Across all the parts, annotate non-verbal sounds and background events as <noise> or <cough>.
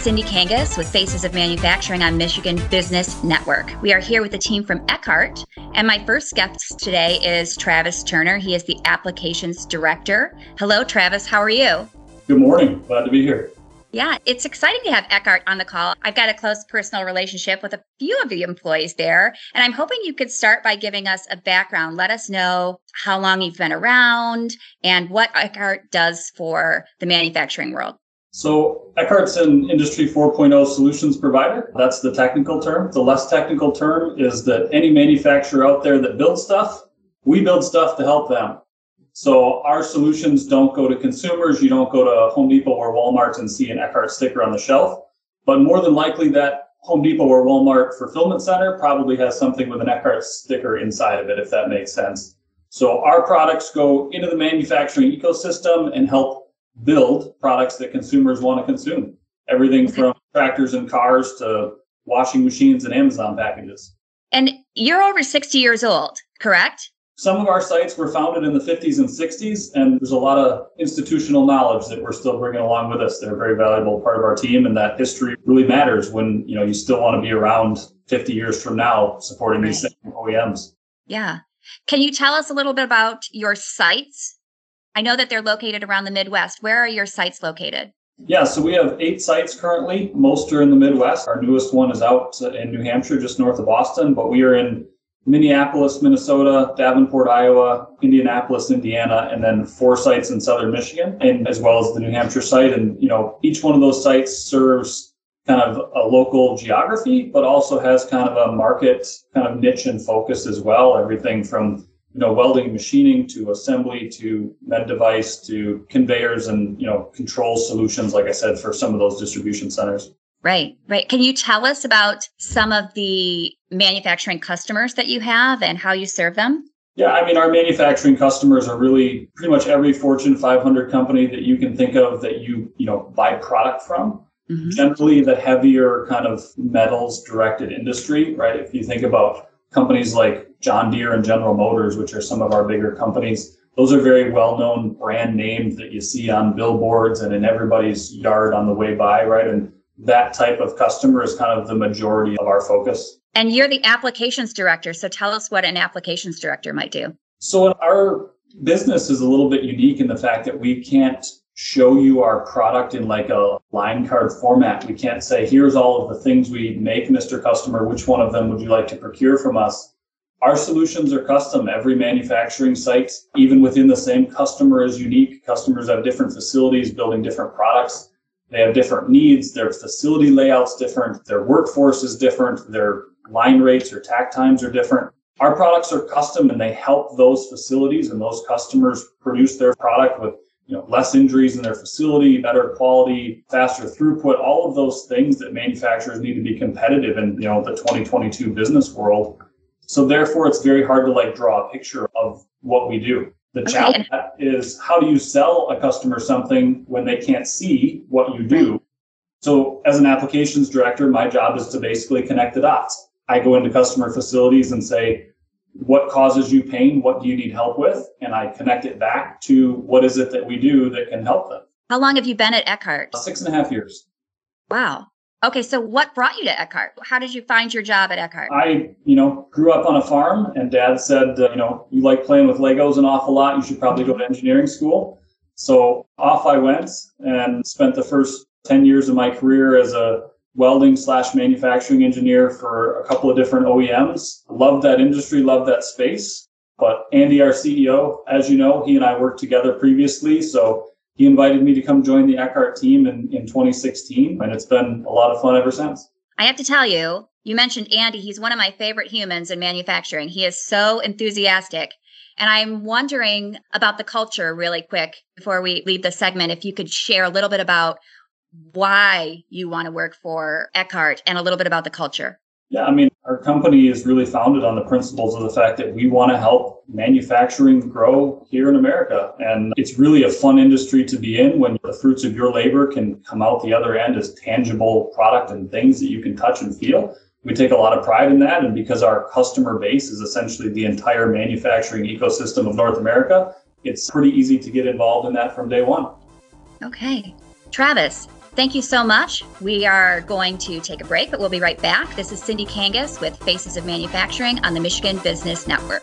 Cindy Kangas with Faces of Manufacturing on Michigan Business Network. We are here with the team from Eckhart, and my first guest today is Travis Turner. He is the Applications Director. Hello, Travis. How are you? Good morning. Glad to be here. Yeah, it's exciting to have Eckhart on the call. I've got a close personal relationship with a few of the employees there, and I'm hoping you could start by giving us a background. Let us know how long you've been around and what Eckhart does for the manufacturing world. So Eckhart's an Industry 4.0 solutions provider. That's the technical term. The less technical term is that any manufacturer out there that builds stuff, we build stuff to help them. So our solutions don't go to consumers. You don't go to Home Depot or Walmart and see an Eckhart sticker on the shelf. But more than likely that Home Depot or Walmart fulfillment center probably has something with an Eckhart sticker inside of it, if that makes sense. So our products go into the manufacturing ecosystem and help build products that consumers want to consume. Everything from tractors and cars to washing machines and Amazon packages. And you're over 60 years old, correct? Some of our sites were founded in the 50s and 60s, and there's a lot of institutional knowledge that we're still bringing along with us. They're a very valuable part of our team, and that history really matters when you know you still want to be around 50 years from now supporting these OEMs. Yeah. Can you tell us a little bit about your sites I know that they're located around the Midwest. Where are your sites located? Yeah, so we have eight sites currently. Most are in the Midwest. Our newest one is out in New Hampshire, just north of Boston, but we are in Minneapolis, Minnesota, Davenport, Iowa, Indianapolis, Indiana, and then four sites in southern Michigan, and as well as the New Hampshire site. And you know, each one of those sites serves kind of a local geography, but also has kind of a market kind of niche and focus as well. Everything from you know, welding and machining to assembly to med device to conveyors and, you know, control solutions, like I said, for some of those distribution centers. Right, right. Can you tell us about some of the manufacturing customers that you have and how you serve them? Yeah, I mean, our manufacturing customers are really pretty much every Fortune 500 company that you can think of that you, you know, buy product from. Mm-hmm. Generally, the heavier kind of metals directed industry, right? If you think about companies like John Deere and General Motors, which are some of our bigger companies, those are very well known brand names that you see on billboards and in everybody's yard on the way by, right? And that type of customer is kind of the majority of our focus. And you're the applications director. So tell us what an applications director might do. So our business is a little bit unique in the fact that we can't show you our product in like a line card format. We can't say, here's all of the things we make, Mr. Customer. Which one of them would you like to procure from us? Our solutions are custom. Every manufacturing site, even within the same customer, is unique. Customers have different facilities building different products. They have different needs. Their facility layout's different. Their workforce is different. Their line rates or takt times are different. Our products are custom and they help those facilities and those customers produce their product with you know, less injuries in their facility, better quality, faster throughput, all of those things that manufacturers need to be competitive in, you know, the 2022 business world. So therefore, it's very hard to like draw a picture of what we do. The okay. challenge is how do you sell a customer something when they can't see what you do? So as an applications director, my job is to basically connect the dots. I go into customer facilities and say, what causes you pain? What do you need help with? And I connect it back to what is it that we do that can help them. How long have you been at Eckhart? Six and a half years. Wow. Okay, so what brought you to Eckhart? How did you find your job at Eckhart? I, you know, grew up on a farm, and Dad said, uh, you know, you like playing with Legos an awful lot. You should probably go to engineering school. So off I went and spent the first ten years of my career as a welding slash manufacturing engineer for a couple of different OEMs. Loved that industry, loved that space. But Andy, our CEO, as you know, he and I worked together previously. So he invited me to come join the Eckhart team in, in 2016. And it's been a lot of fun ever since. I have to tell you, you mentioned Andy. He's one of my favorite humans in manufacturing. He is so enthusiastic. And I'm wondering about the culture really quick before we leave the segment. If you could share a little bit about why you want to work for Eckhart and a little bit about the culture. Yeah, I mean, our company is really founded on the principles of the fact that we want to help manufacturing grow here in America. And it's really a fun industry to be in when the fruits of your labor can come out the other end as tangible product and things that you can touch and feel. We take a lot of pride in that. And because our customer base is essentially the entire manufacturing ecosystem of North America, it's pretty easy to get involved in that from day one. Okay. Travis, Thank you so much. We are going to take a break, but we'll be right back. This is Cindy Kangas with Faces of Manufacturing on the Michigan Business Network.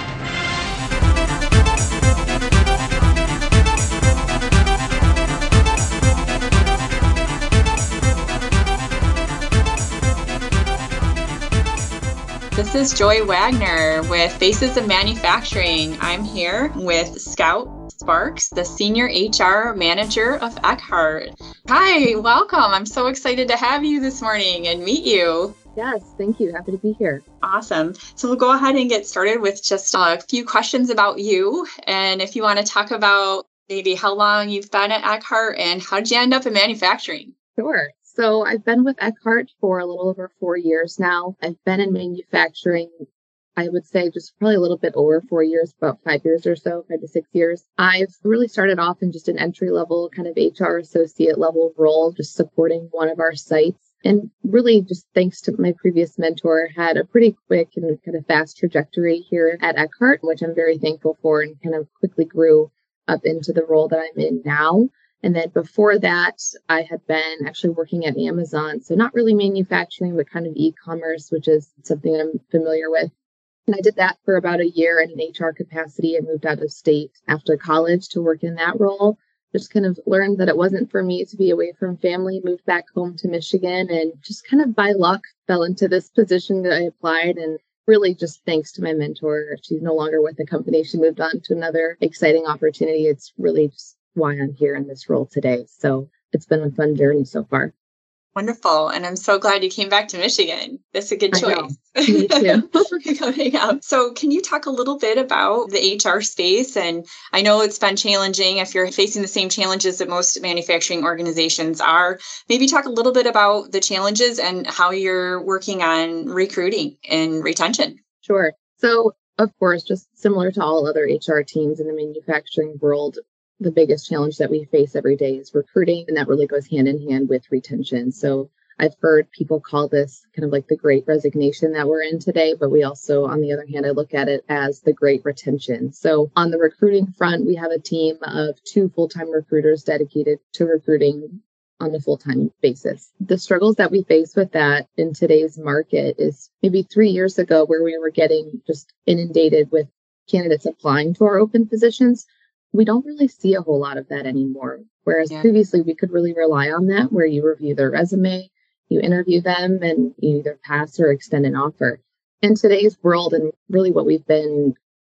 This is Joy Wagner with Faces of Manufacturing. I'm here with Scout Sparks, the Senior HR Manager of Eckhart. Hi, welcome. I'm so excited to have you this morning and meet you. Yes, thank you. Happy to be here. Awesome. So we'll go ahead and get started with just a few questions about you. And if you want to talk about maybe how long you've been at Eckhart and how did you end up in manufacturing? Sure. So I've been with Eckhart for a little over four years now. I've been in manufacturing, I would say just probably a little bit over four years, about five years or so, five to six years. I've really started off in just an entry level kind of HR associate level role, just supporting one of our sites. And really, just thanks to my previous mentor, had a pretty quick and kind of fast trajectory here at Eckhart, which I'm very thankful for and kind of quickly grew up into the role that I'm in now. And then before that, I had been actually working at Amazon. So not really manufacturing, but kind of e-commerce, which is something I'm familiar with. And I did that for about a year in an HR capacity and moved out of state after college to work in that role. Just kind of learned that it wasn't for me to be away from family, moved back home to Michigan and just kind of by luck fell into this position that I applied and really just thanks to my mentor. She's no longer with the company. She moved on to another exciting opportunity. It's really just why I'm here in this role today. So it's been a fun journey so far. Wonderful. And I'm so glad you came back to Michigan. That's a good choice. <laughs> Me too. <laughs> Coming up. So, can you talk a little bit about the HR space? And I know it's been challenging if you're facing the same challenges that most manufacturing organizations are. Maybe talk a little bit about the challenges and how you're working on recruiting and retention. Sure. So, of course, just similar to all other HR teams in the manufacturing world, the biggest challenge that we face every day is recruiting, and that really goes hand in hand with retention. So I've heard people call this kind of like the great resignation that we're in today, but we also, on the other hand, I look at it as the great retention. So on the recruiting front, we have a team of two full time recruiters dedicated to recruiting on a full time basis. The struggles that we face with that in today's market is maybe three years ago, where we were getting just inundated with candidates applying to our open positions we don't really see a whole lot of that anymore. Whereas yeah. previously we could really rely on that where you review their resume, you interview them, and you either pass or extend an offer. In today's world, and really what we've been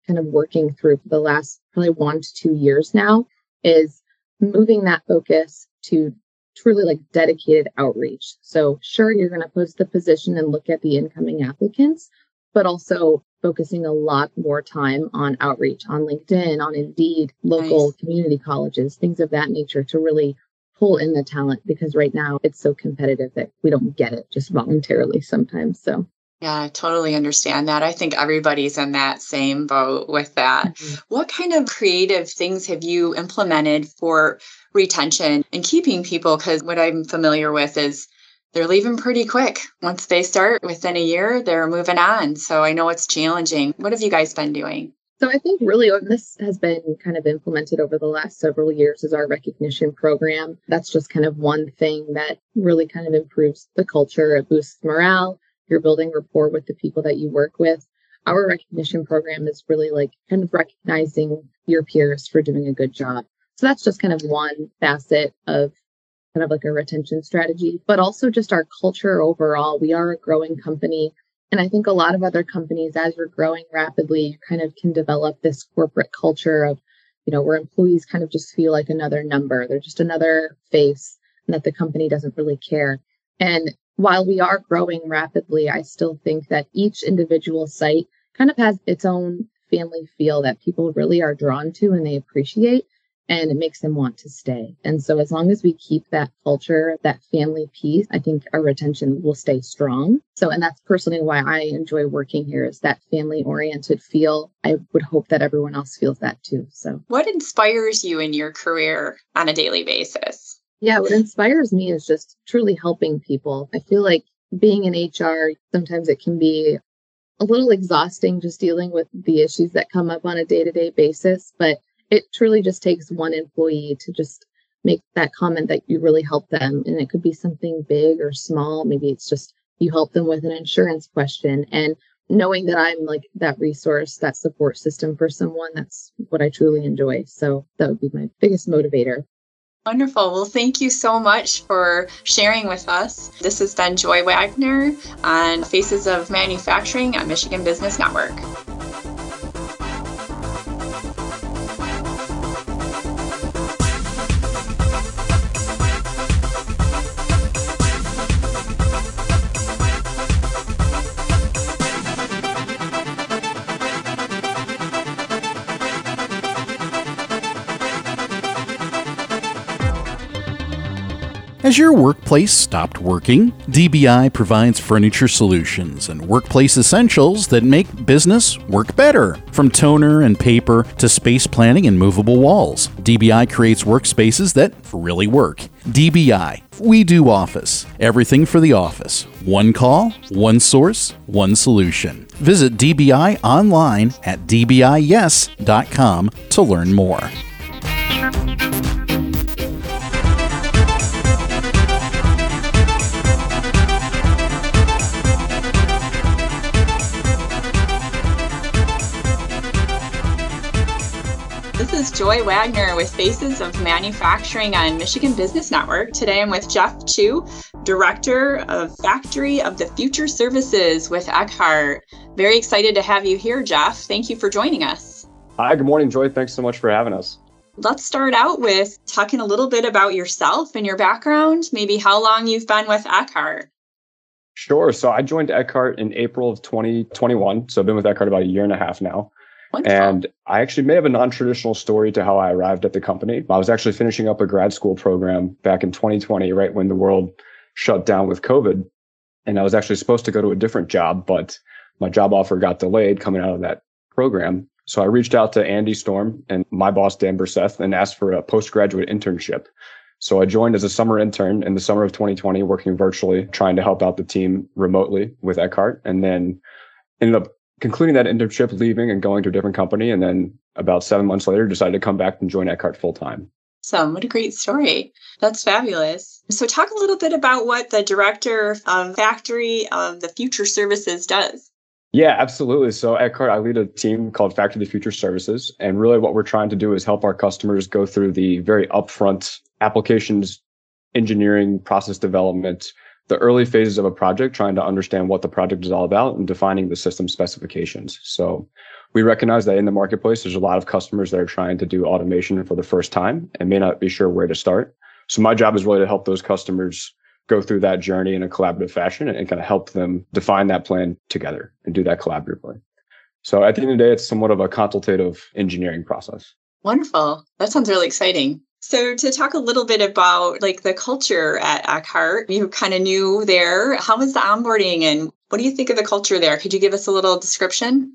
kind of working through for the last probably one to two years now, is moving that focus to truly like dedicated outreach. So, sure, you're going to post the position and look at the incoming applicants, but also focusing a lot more time on outreach on LinkedIn, on Indeed, local nice. community colleges, things of that nature to really pull in the talent because right now it's so competitive that we don't get it just voluntarily sometimes. So yeah, I totally understand that. I think everybody's in that same boat with that. Mm-hmm. What kind of creative things have you implemented for retention and keeping people? Because what I'm familiar with is they're leaving pretty quick. Once they start within a year, they're moving on. So I know it's challenging. What have you guys been doing? So I think really this has been kind of implemented over the last several years is our recognition program. That's just kind of one thing that really kind of improves the culture. It boosts morale. You're building rapport with the people that you work with. Our recognition program is really like kind of recognizing your peers for doing a good job. So that's just kind of one facet of kind of like a retention strategy, but also just our culture overall. We are a growing company. And I think a lot of other companies, as you're growing rapidly, you kind of can develop this corporate culture of, you know, where employees kind of just feel like another number. They're just another face and that the company doesn't really care. And while we are growing rapidly, I still think that each individual site kind of has its own family feel that people really are drawn to and they appreciate. And it makes them want to stay. And so, as long as we keep that culture, that family piece, I think our retention will stay strong. So, and that's personally why I enjoy working here is that family oriented feel. I would hope that everyone else feels that too. So, what inspires you in your career on a daily basis? Yeah, what inspires me is just truly helping people. I feel like being in HR, sometimes it can be a little exhausting just dealing with the issues that come up on a day to day basis. But it truly just takes one employee to just make that comment that you really help them. And it could be something big or small. Maybe it's just you help them with an insurance question. And knowing that I'm like that resource, that support system for someone, that's what I truly enjoy. So that would be my biggest motivator. Wonderful. Well, thank you so much for sharing with us. This has been Joy Wagner on Faces of Manufacturing on Michigan Business Network. Has your workplace stopped working? DBI provides furniture solutions and workplace essentials that make business work better. From toner and paper to space planning and movable walls, DBI creates workspaces that really work. DBI, we do office. Everything for the office. One call, one source, one solution. Visit DBI online at dbiyes.com to learn more. Is Joy Wagner with Faces of Manufacturing on Michigan Business Network. Today I'm with Jeff Chu, Director of Factory of the Future Services with Eckhart. Very excited to have you here, Jeff. Thank you for joining us. Hi, good morning, Joy. Thanks so much for having us. Let's start out with talking a little bit about yourself and your background, maybe how long you've been with Eckhart. Sure. So I joined Eckhart in April of 2021. So I've been with Eckhart about a year and a half now. Wonderful. And I actually may have a non traditional story to how I arrived at the company. I was actually finishing up a grad school program back in 2020, right when the world shut down with COVID. And I was actually supposed to go to a different job, but my job offer got delayed coming out of that program. So I reached out to Andy Storm and my boss, Dan Burseth, and asked for a postgraduate internship. So I joined as a summer intern in the summer of 2020, working virtually, trying to help out the team remotely with Eckhart. And then ended up concluding that internship, leaving and going to a different company. And then about seven months later, decided to come back and join Eckhart full time. So, what a great story. That's fabulous. So, talk a little bit about what the director of Factory of the Future Services does. Yeah, absolutely. So, Eckhart, I lead a team called Factory of the Future Services. And really, what we're trying to do is help our customers go through the very upfront applications engineering, process development, the early phases of a project, trying to understand what the project is all about and defining the system specifications. So we recognize that in the marketplace, there's a lot of customers that are trying to do automation for the first time and may not be sure where to start. So my job is really to help those customers go through that journey in a collaborative fashion and, kind of help them define that plan together and do that collaboratively. So at the end of the day, it's somewhat of a consultative engineering process. Wonderful. That sounds really exciting. So to talk a little bit about like the culture at Eckhart, you kind of knew there. How was the onboarding and what do you think of the culture there? Could you give us a little description?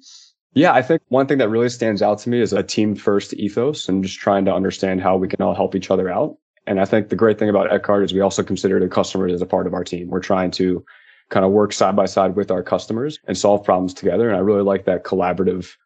Yeah, I think one thing that really stands out to me is a team first ethos and just trying to understand how we can all help each other out. And I think the great thing about Eckhart is we also consider the customers as a part of our team. We're trying to kind of work side by side with our customers and solve problems together. And I really like that collaborative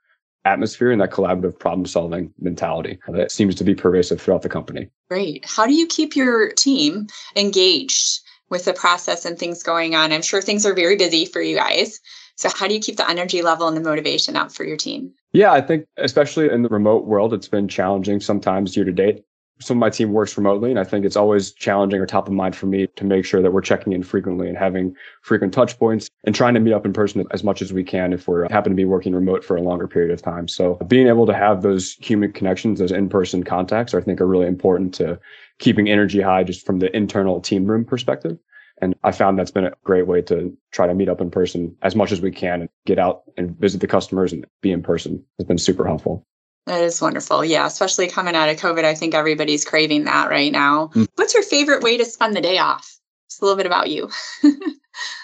atmosphere and that collaborative problem solving mentality that seems to be pervasive throughout the company. Great. How do you keep your team engaged with the process and things going on? I'm sure things are very busy for you guys. So, how do you keep the energy level and the motivation up for your team? Yeah, I think especially in the remote world, it's been challenging sometimes year to date some of my team works remotely and i think it's always challenging or top of mind for me to make sure that we're checking in frequently and having frequent touch points and trying to meet up in person as much as we can if we're happen to be working remote for a longer period of time so being able to have those human connections those in-person contacts i think are really important to keeping energy high just from the internal team room perspective and I found that's been a great way to try to meet up in person as much as we can and get out and visit the customers and be in person. It's been super helpful. That is wonderful. Yeah, especially coming out of COVID, I think everybody's craving that right now. Mm. What's your favorite way to spend the day off? Just a little bit about you. <laughs>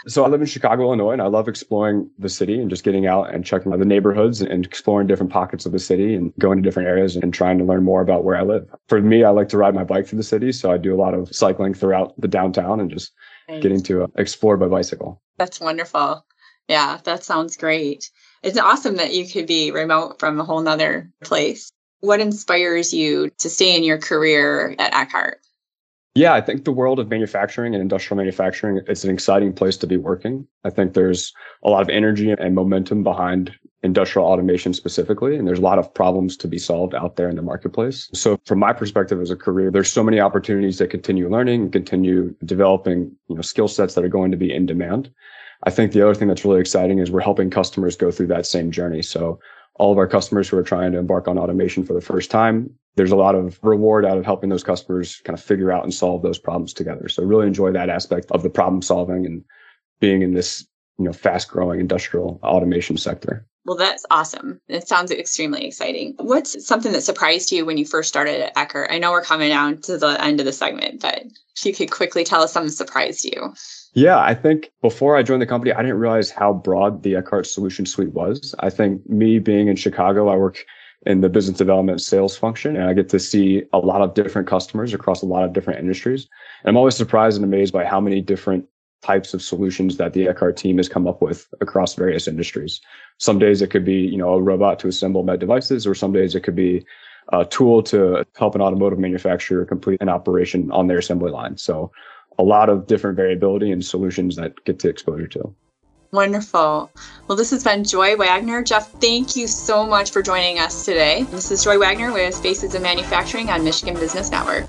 so I live in Chicago, Illinois, and I love exploring the city and just getting out and checking out the neighborhoods and exploring different pockets of the city and going to different areas and trying to learn more about where I live. For me, I like to ride my bike through the city, so I do a lot of cycling throughout the downtown and just getting to uh, explore by bicycle. That's wonderful. Yeah, that sounds great. It's awesome that you could be remote from a whole nother place. What inspires you to stay in your career at Eckhart? Yeah, I think the world of manufacturing and industrial manufacturing is an exciting place to be working. I think there's a lot of energy and momentum behind industrial automation specifically, and there's a lot of problems to be solved out there in the marketplace. So from my perspective as a career, there's so many opportunities to continue learning, and continue developing, you know, skill sets that are going to be in demand. I think the other thing that's really exciting is we're helping customers go through that same journey. So all of our customers who are trying to embark on automation for the first time, there's a lot of reward out of helping those customers kind of figure out and solve those problems together. So really enjoy that aspect of the problem solving and being in this, you know, fast growing industrial automation sector. Well, that's awesome. It sounds extremely exciting. What's something that surprised you when you first started at Eckhart? I know we're coming down to the end of the segment, but if you could quickly tell us something surprised you. Yeah, I think before I joined the company, I didn't realize how broad the Eckhart solution suite was. I think me being in Chicago, I work in the business development sales function and I get to see a lot of different customers across a lot of different industries. And I'm always surprised and amazed by how many different types of solutions that the Eckhart team has come up with across various industries. Some days it could be, you know, a robot to assemble med devices, or some days it could be a tool to help an automotive manufacturer complete an operation on their assembly line. So a lot of different variability and solutions that get to exposure to. Wonderful. Well, this has been Joy Wagner. Jeff, thank you so much for joining us today. This is Joy Wagner with Faces of Manufacturing on Michigan Business Network.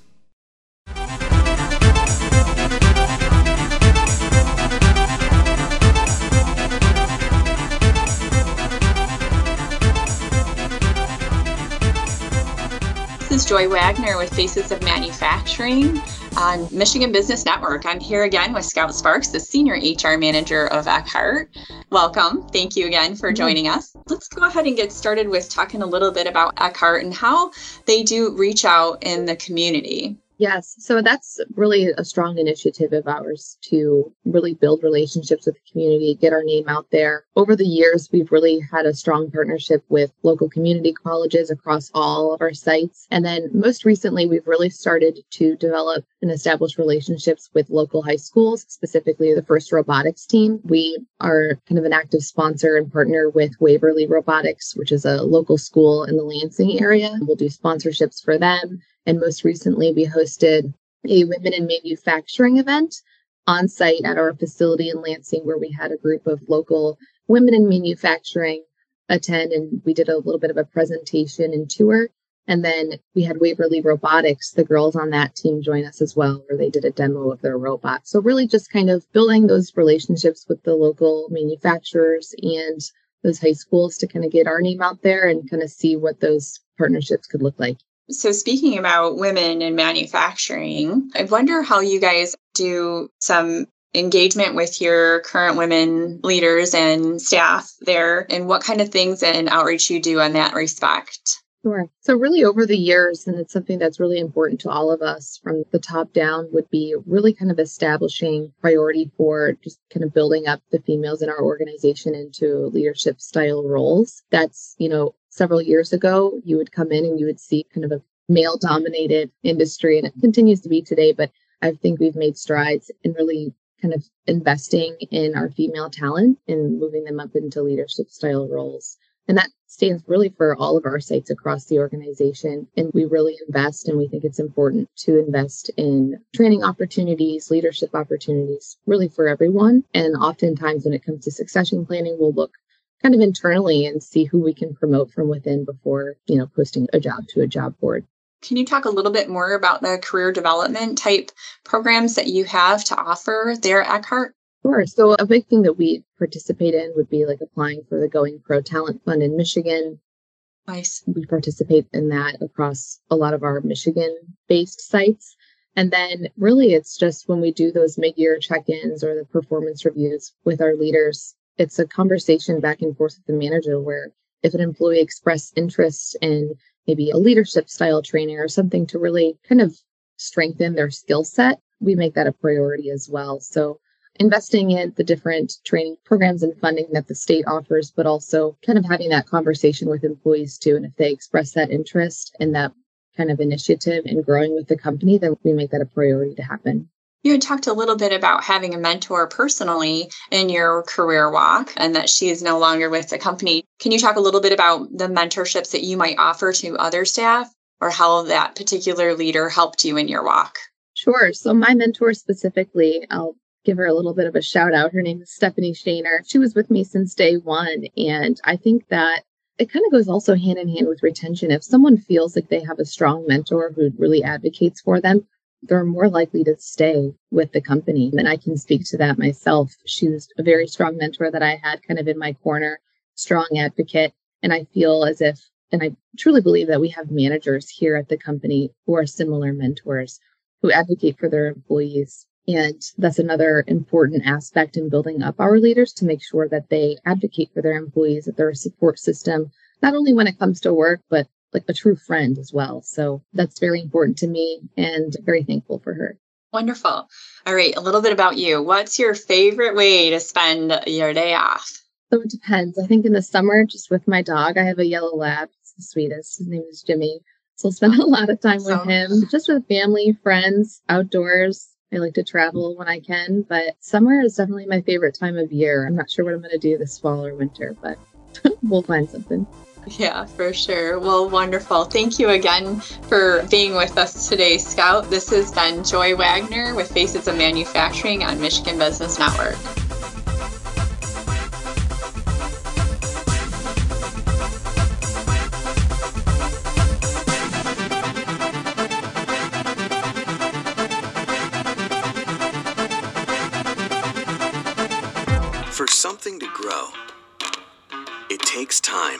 Joy Wagner with Faces of Manufacturing on Michigan Business Network. I'm here again with Scout Sparks, the Senior HR Manager of Eckhart. Welcome. Thank you again for joining us. Let's go ahead and get started with talking a little bit about Eckhart and how they do reach out in the community. Yes. So that's really a strong initiative of ours to really build relationships with the community, get our name out there. Over the years, we've really had a strong partnership with local community colleges across all of our sites. And then most recently, we've really started to develop and establish relationships with local high schools, specifically the FIRST Robotics team. We are kind of an active sponsor and partner with Waverly Robotics, which is a local school in the Lansing area. We'll do sponsorships for them and most recently, we hosted a women in manufacturing event on site at our facility in Lansing, where we had a group of local women in manufacturing attend, and we did a little bit of a presentation and tour. And then we had Waverly Robotics, the girls on that team join us as well, where they did a demo of their robot. So, really, just kind of building those relationships with the local manufacturers and those high schools to kind of get our name out there and kind of see what those partnerships could look like. So, speaking about women in manufacturing, I wonder how you guys do some engagement with your current women leaders and staff there, and what kind of things and outreach you do in that respect. Sure. So, really, over the years, and it's something that's really important to all of us from the top down, would be really kind of establishing priority for just kind of building up the females in our organization into leadership style roles. That's, you know, several years ago, you would come in and you would see kind of a male dominated industry, and it continues to be today. But I think we've made strides in really kind of investing in our female talent and moving them up into leadership style roles. And that stands really for all of our sites across the organization. And we really invest and we think it's important to invest in training opportunities, leadership opportunities, really for everyone. And oftentimes when it comes to succession planning, we'll look kind of internally and see who we can promote from within before, you know, posting a job to a job board. Can you talk a little bit more about the career development type programs that you have to offer there at Eckhart? Sure. So a big thing that we participate in would be like applying for the Going Pro Talent Fund in Michigan. Nice. We participate in that across a lot of our Michigan based sites. And then really it's just when we do those mid-year check-ins or the performance reviews with our leaders, it's a conversation back and forth with the manager where if an employee expressed interest in maybe a leadership style training or something to really kind of strengthen their skill set, we make that a priority as well. So investing in the different training programs and funding that the state offers, but also kind of having that conversation with employees too. And if they express that interest in that kind of initiative and growing with the company, then we make that a priority to happen. You had talked a little bit about having a mentor personally in your career walk and that she is no longer with the company. Can you talk a little bit about the mentorships that you might offer to other staff or how that particular leader helped you in your walk? Sure. So, my mentor specifically, I'll give her a little bit of a shout out. Her name is Stephanie Shaner. She was with me since day one. And I think that it kind of goes also hand in hand with retention. If someone feels like they have a strong mentor who really advocates for them, they're more likely to stay with the company. And I can speak to that myself. She was a very strong mentor that I had kind of in my corner, strong advocate. And I feel as if, and I truly believe that we have managers here at the company who are similar mentors who advocate for their employees. And that's another important aspect in building up our leaders to make sure that they advocate for their employees, that they're a support system, not only when it comes to work, but like a true friend as well. So that's very important to me and very thankful for her. Wonderful. All right, a little bit about you. What's your favorite way to spend your day off? So it depends. I think in the summer, just with my dog, I have a yellow lab. It's the sweetest. His name is Jimmy. So I'll spend <laughs> a lot of time so, with him, just with family, friends, outdoors. I like to travel when I can, but summer is definitely my favorite time of year. I'm not sure what I'm going to do this fall or winter, but <laughs> we'll find something. Yeah, for sure. Well, wonderful. Thank you again for being with us today, Scout. This has been Joy Wagner with Faces of Manufacturing on Michigan Business Network. For something to grow, it takes time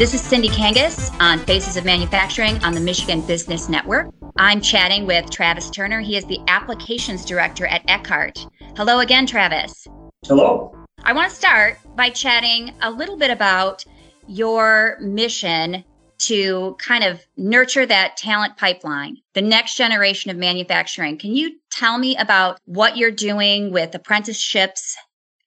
This is Cindy Kangas on Faces of Manufacturing on the Michigan Business Network. I'm chatting with Travis Turner. He is the Applications Director at Eckhart. Hello again, Travis. Hello. I want to start by chatting a little bit about your mission to kind of nurture that talent pipeline, the next generation of manufacturing. Can you tell me about what you're doing with apprenticeships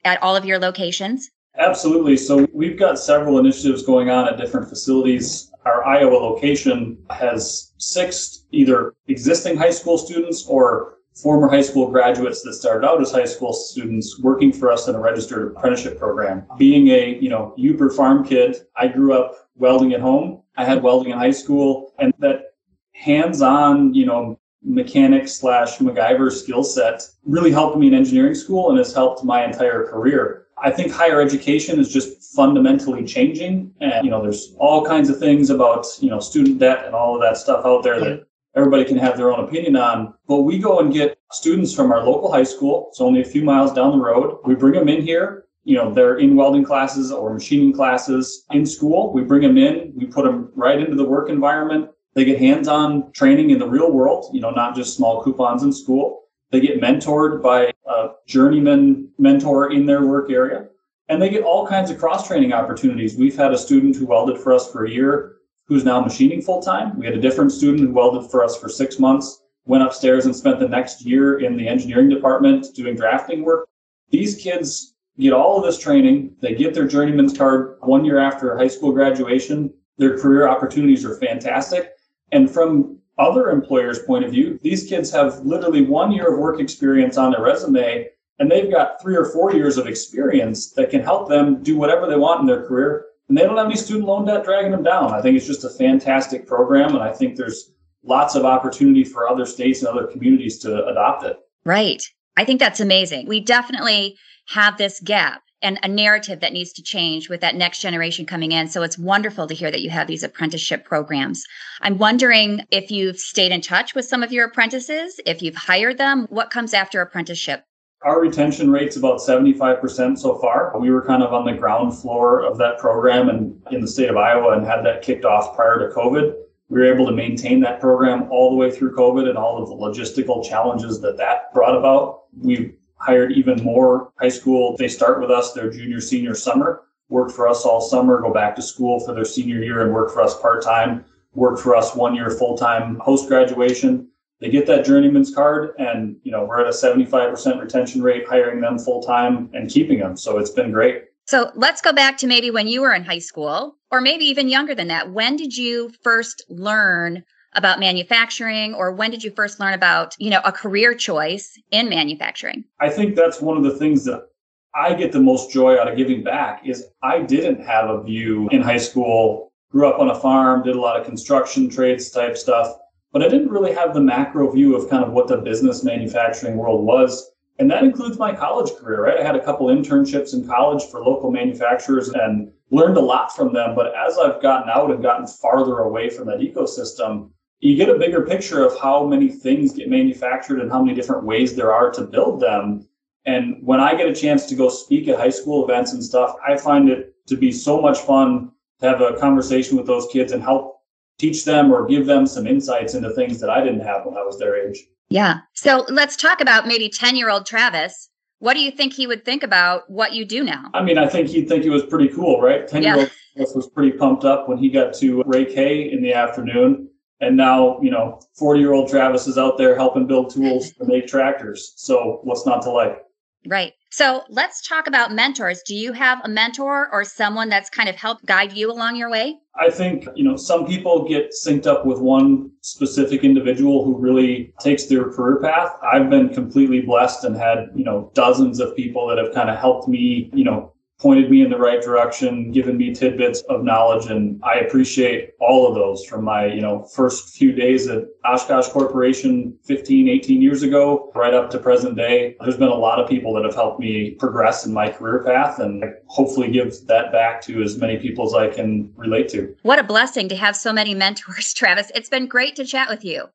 at all of your locations? Absolutely. So we've got several initiatives going on at different facilities. Our Iowa location has six either existing high school students or former high school graduates that started out as high school students working for us in a registered apprenticeship program. Being a, you know, Uber farm kid, I grew up welding at home. I had welding in high school and that hands-on, you know, mechanic slash MacGyver skill set really helped me in engineering school and has helped my entire career. I think higher education is just fundamentally changing. And, you know, there's all kinds of things about, you know, student debt and all of that stuff out there that everybody can have their own opinion on. But we go and get students from our local high school. It's only a few miles down the road. We bring them in here. you know, they're in welding classes or machining classes in school. We bring them in, we put them right into the work environment. They get hands-on training in the real world, you know, not just small coupons in school. They get mentored by a journeyman mentor in their work area. And they get all kinds of cross training opportunities. We've had a student who welded for us for a year who's now machining full time. We had a different student who welded for us for six months, went upstairs and spent the next year in the engineering department doing drafting work. These kids get all of this training. They get their journeyman's card one year after high school graduation. Their career opportunities are fantastic. And from other employers' point of view, these kids have literally one year of work experience on their resume and they've got three or four years of experience that can help them do whatever they want in their career and they don't have any student loan debt dragging them down. I think it's just a fantastic program and i think there's lots of opportunity for other states and other communities to adopt it. Right. I think that's amazing. We definitely have this gap and a narrative that needs to change with that next generation coming in. So it's wonderful to hear that you have these apprenticeship programs. I'm wondering if you've stayed in touch with some of your apprentices, if you've hired them, what comes after apprenticeship? Our retention rate's about 75% so far. We were kind of on the ground floor of that program and in the state of Iowa and had that kicked off prior to COVID. We were able to maintain that program all the way through COVID and all of the logistical challenges that that brought about. We've hired even more high school. They start with us their junior, senior summer, work for us all summer, go back to school for their senior year and work for us part time, work for us one year full time post graduation they get that journeyman's card and you know we're at a 75% retention rate hiring them full time and keeping them. So it's been great. So let's go back to maybe when you were in high school or maybe even younger than that. When did you first learn about manufacturing or when did you first learn about you know a career choice in manufacturing i think that's one of the things that i get the most joy out of giving back is i didn't have a view in high school grew up on a farm did a lot of construction trades type stuff but I didn't really have the macro view of kind of what the business manufacturing world was. And that includes my college career, right? I had a couple internships in college for local manufacturers and learned a lot from them. But as I've gotten out and gotten farther away from that ecosystem, you get a bigger picture of how many things get manufactured and how many different ways there are to build them. And when I get a chance to go speak at high school events and stuff, I find it to be so much fun to have a conversation with those kids and help teach them or give them some insights into things that I didn't have when I was their age. Yeah. So let's talk about maybe 10 year old Travis. What do you think he would think about what you do now? I mean, I think he'd think it was pretty cool, right? 10 year old Travis was pretty pumped up when he got to Ray hay in the afternoon. And now, you know, 40 year old Travis is out there helping build tools to make tractors. So what's not to like? Right. So let's talk about mentors. Do you have a mentor or someone that's kind of helped guide you along your way? I think, you know, some people get synced up with one specific individual who really takes their career path. I've been completely blessed and had, you know, dozens of people that have kind of helped me, you know, pointed me in the right direction, given me tidbits of knowledge. And I appreciate all of those from my, you know, first few days at Oshkosh Corporation 15, 18 years ago, right up to present day. There's been a lot of people that have helped me progress in my career path and hopefully give that back to as many people as I can relate to. What a blessing to have so many <laughs> mentors, Travis. It's been great to chat with you.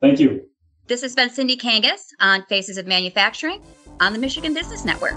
Thank you. This has been Cindy Kangas on Faces of Manufacturing on the Michigan Business Network.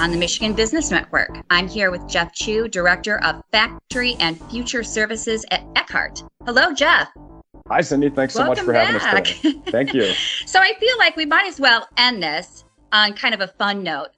on the Michigan Business Network. I'm here with Jeff Chu, Director of Factory and Future Services at Eckhart. Hello, Jeff. Hi, Cindy. Thanks so much for back. having us today. Thank you. <laughs> so I feel like we might as well end this on kind of a fun note.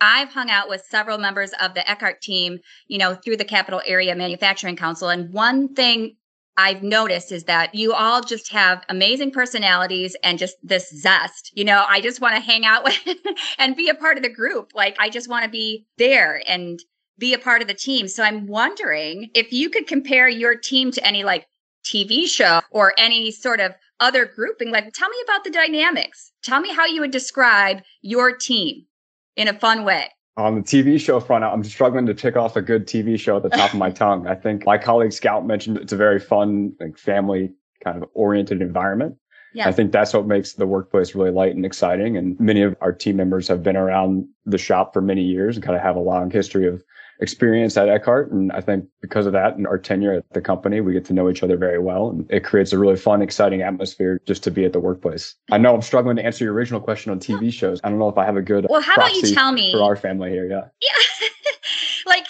I've hung out with several members of the Eckhart team, you know, through the Capital Area Manufacturing Council. And one thing I've noticed is that you all just have amazing personalities and just this zest. You know, I just want to hang out <laughs> with and be a part of the group. Like, I just want to be there and be a part of the team. So I'm wondering if you could compare your team to any like TV show or any sort of other grouping. Like, tell me about the dynamics. Tell me how you would describe your team in a fun way. On the TV show front, I'm struggling to pick off a good TV show at the top of my <laughs> tongue. I think my colleague Scout mentioned it's a very fun, like family kind of oriented environment. Yeah. I think that's what makes the workplace really light and exciting. And many of our team members have been around the shop for many years and kind of have a long history of experience at Eckhart. And I think because of that and our tenure at the company, we get to know each other very well. And it creates a really fun, exciting atmosphere just to be at the workplace. I know I'm struggling to answer your original question on TV shows. I don't know if I have a good Well, how about you tell me for our family here? Yeah. <laughs> Yeah. like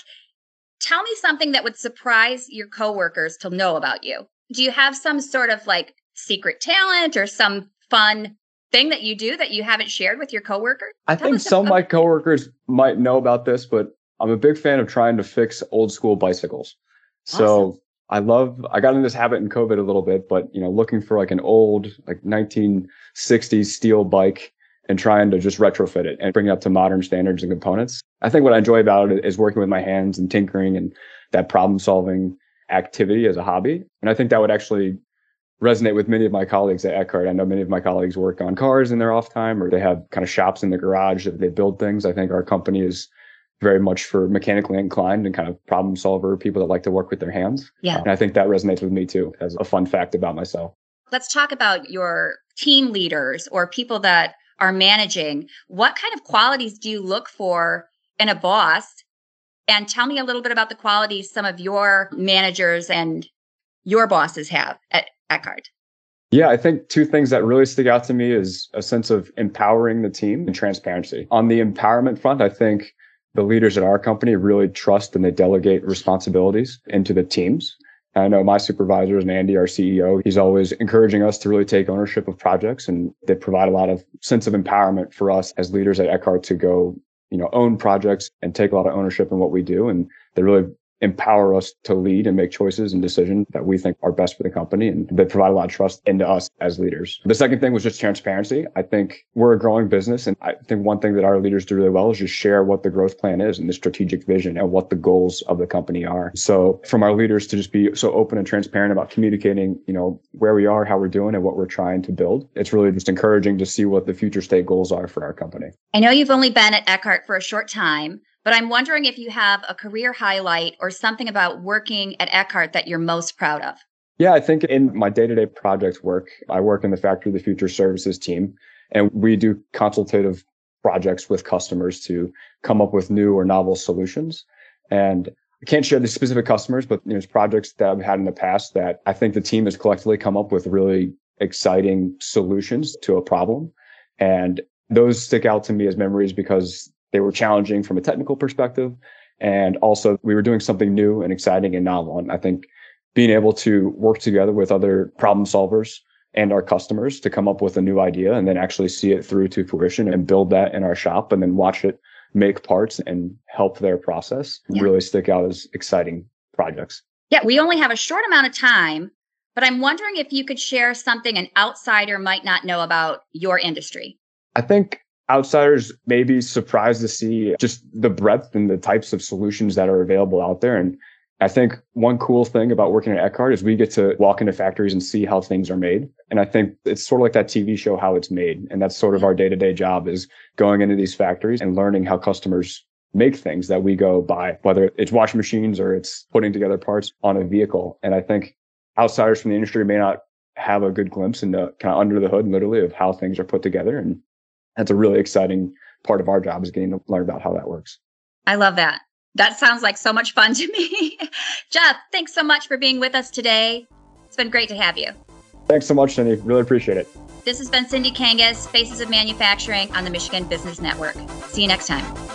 tell me something that would surprise your coworkers to know about you. Do you have some sort of like secret talent or some fun thing that you do that you haven't shared with your coworkers? I Tell think some of my coworkers might know about this, but I'm a big fan of trying to fix old school bicycles. So awesome. I love, I got in this habit in COVID a little bit, but you know, looking for like an old, like 1960s steel bike and trying to just retrofit it and bring it up to modern standards and components. I think what I enjoy about it is working with my hands and tinkering and that problem solving activity as a hobby. And I think that would actually resonate with many of my colleagues at Eckhart. I know many of my colleagues work on cars in their off time or they have kind of shops in the garage that they build things. I think our company is very much for mechanically inclined and kind of problem solver people that like to work with their hands. Yeah. And I think that resonates with me too as a fun fact about myself. Let's talk about your team leaders or people that are managing. What kind of qualities do you look for in a boss? And tell me a little bit about the qualities some of your managers and your bosses have at Eckhart. Yeah, I think two things that really stick out to me is a sense of empowering the team and transparency. On the empowerment front, I think the leaders at our company really trust and they delegate responsibilities into the teams. I know my supervisors and Andy, our CEO, he's always encouraging us to really take ownership of projects and they provide a lot of sense of empowerment for us as leaders at Eckhart to go, you know, own projects and take a lot of ownership in what we do. And they really empower us to lead and make choices and decisions that we think are best for the company. And they provide a lot of trust into us as leaders. The second thing was just transparency. I think we're a growing business. And I think one thing that our leaders do really well is just share what the growth plan is and the strategic vision and what the goals of the company are. So from our leaders to just be so open and transparent about communicating, you know, where we are, how we're doing and what we're trying to build. It's really just encouraging to see what the future state goals are for our company. I know you've only been at Eckhart for a short time, but I'm wondering if you have a career highlight or something about working at Eckhart that you're most proud of. Yeah, I think in my day to day project work, I work in the Factory of the Future Services team, and we do consultative projects with customers to come up with new or novel solutions. And I can't share the specific customers, but there's projects that I've had in the past that I think the team has collectively come up with really exciting solutions to a problem. And those stick out to me as memories because they were challenging from a technical perspective. And also we were doing something new and exciting and novel. And I think being able to work together with other problem solvers and our customers to come up with a new idea and then actually see it through to fruition and build that in our shop and then watch it make parts and help their process yeah. really stick out as exciting projects. Yeah, we only have a short amount of time, but I'm wondering if you could share something an outsider might not know about your industry. I think outsiders may be surprised to see just the breadth and the types of solutions that are available out there. And I think one cool thing about working at Eckhart is we get to walk into factories and see how things are made. And I think it's sort of like that TV show, How It's Made. And that's sort of our day to day job is going into these factories and learning how customers make things that we go buy, whether it's washing machines or it's putting together parts on a vehicle. And I think outsiders from the industry may not have a good glimpse into kind of under the hood, literally, of how things are put together. And that's a really exciting part of our job is getting to learn about how that works. I love that. That sounds like so much fun <laughs> to me. Jeff, thanks so much for being with us today. It's been great to have you. Thanks so much, Cindy. Really appreciate it. This has been Cindy Kangas, Faces of Manufacturing on the Michigan Business Network. See you next time.